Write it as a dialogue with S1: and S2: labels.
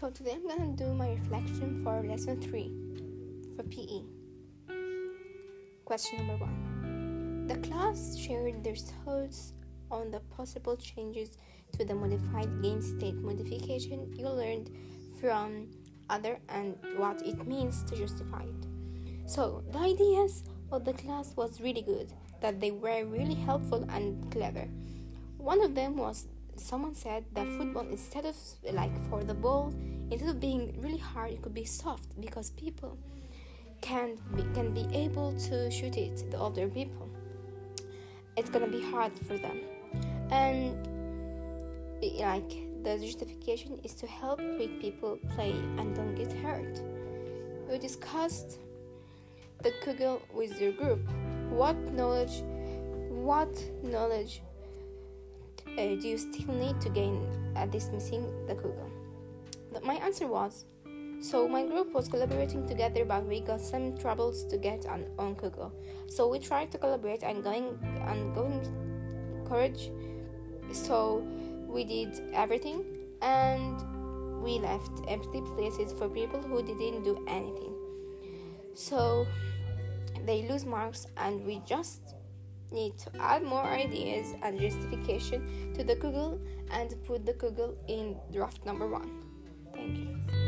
S1: So today I'm gonna do my reflection for lesson 3 for PE. Question number 1. The class shared their thoughts on the possible changes to the modified game state modification you learned from other and what it means to justify it. So the ideas of the class was really good, that they were really helpful and clever. One of them was someone said that football instead of like for the ball instead of being really hard it could be soft because people can be, can be able to shoot it the older people. It's gonna be hard for them. And like the justification is to help weak people play and don't get hurt. We discussed the Coggle with your group. What knowledge what knowledge uh, do you still need to gain at dismissing the Coggle? My answer was so my group was collaborating together, but we got some troubles to get on, on Coggle. So we tried to collaborate and going and going courage. So we did everything and we left empty places for people who didn't do anything. So they lose marks and we just need to add more ideas and justification to the Coggle and put the Coggle in draft number one. Thank you.